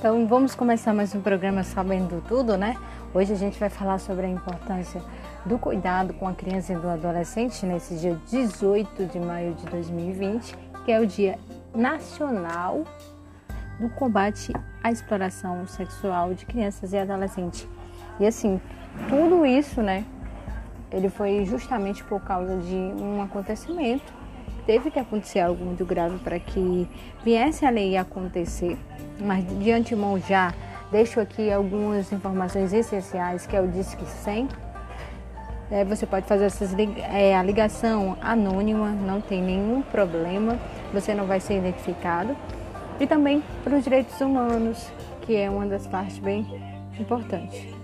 Então vamos começar mais um programa Sabendo Tudo, né? Hoje a gente vai falar sobre a importância do cuidado com a criança e do adolescente nesse dia 18 de maio de 2020, que é o Dia Nacional do Combate à Exploração Sexual de Crianças e Adolescentes. E assim, tudo isso, né? Ele foi justamente por causa de um acontecimento teve que acontecer algo muito grave para que viesse a lei acontecer. Mas de antemão já deixo aqui algumas informações essenciais, que é o Disque 100. É, você pode fazer essas, é, a ligação anônima, não tem nenhum problema, você não vai ser identificado. E também para os direitos humanos, que é uma das partes bem importantes.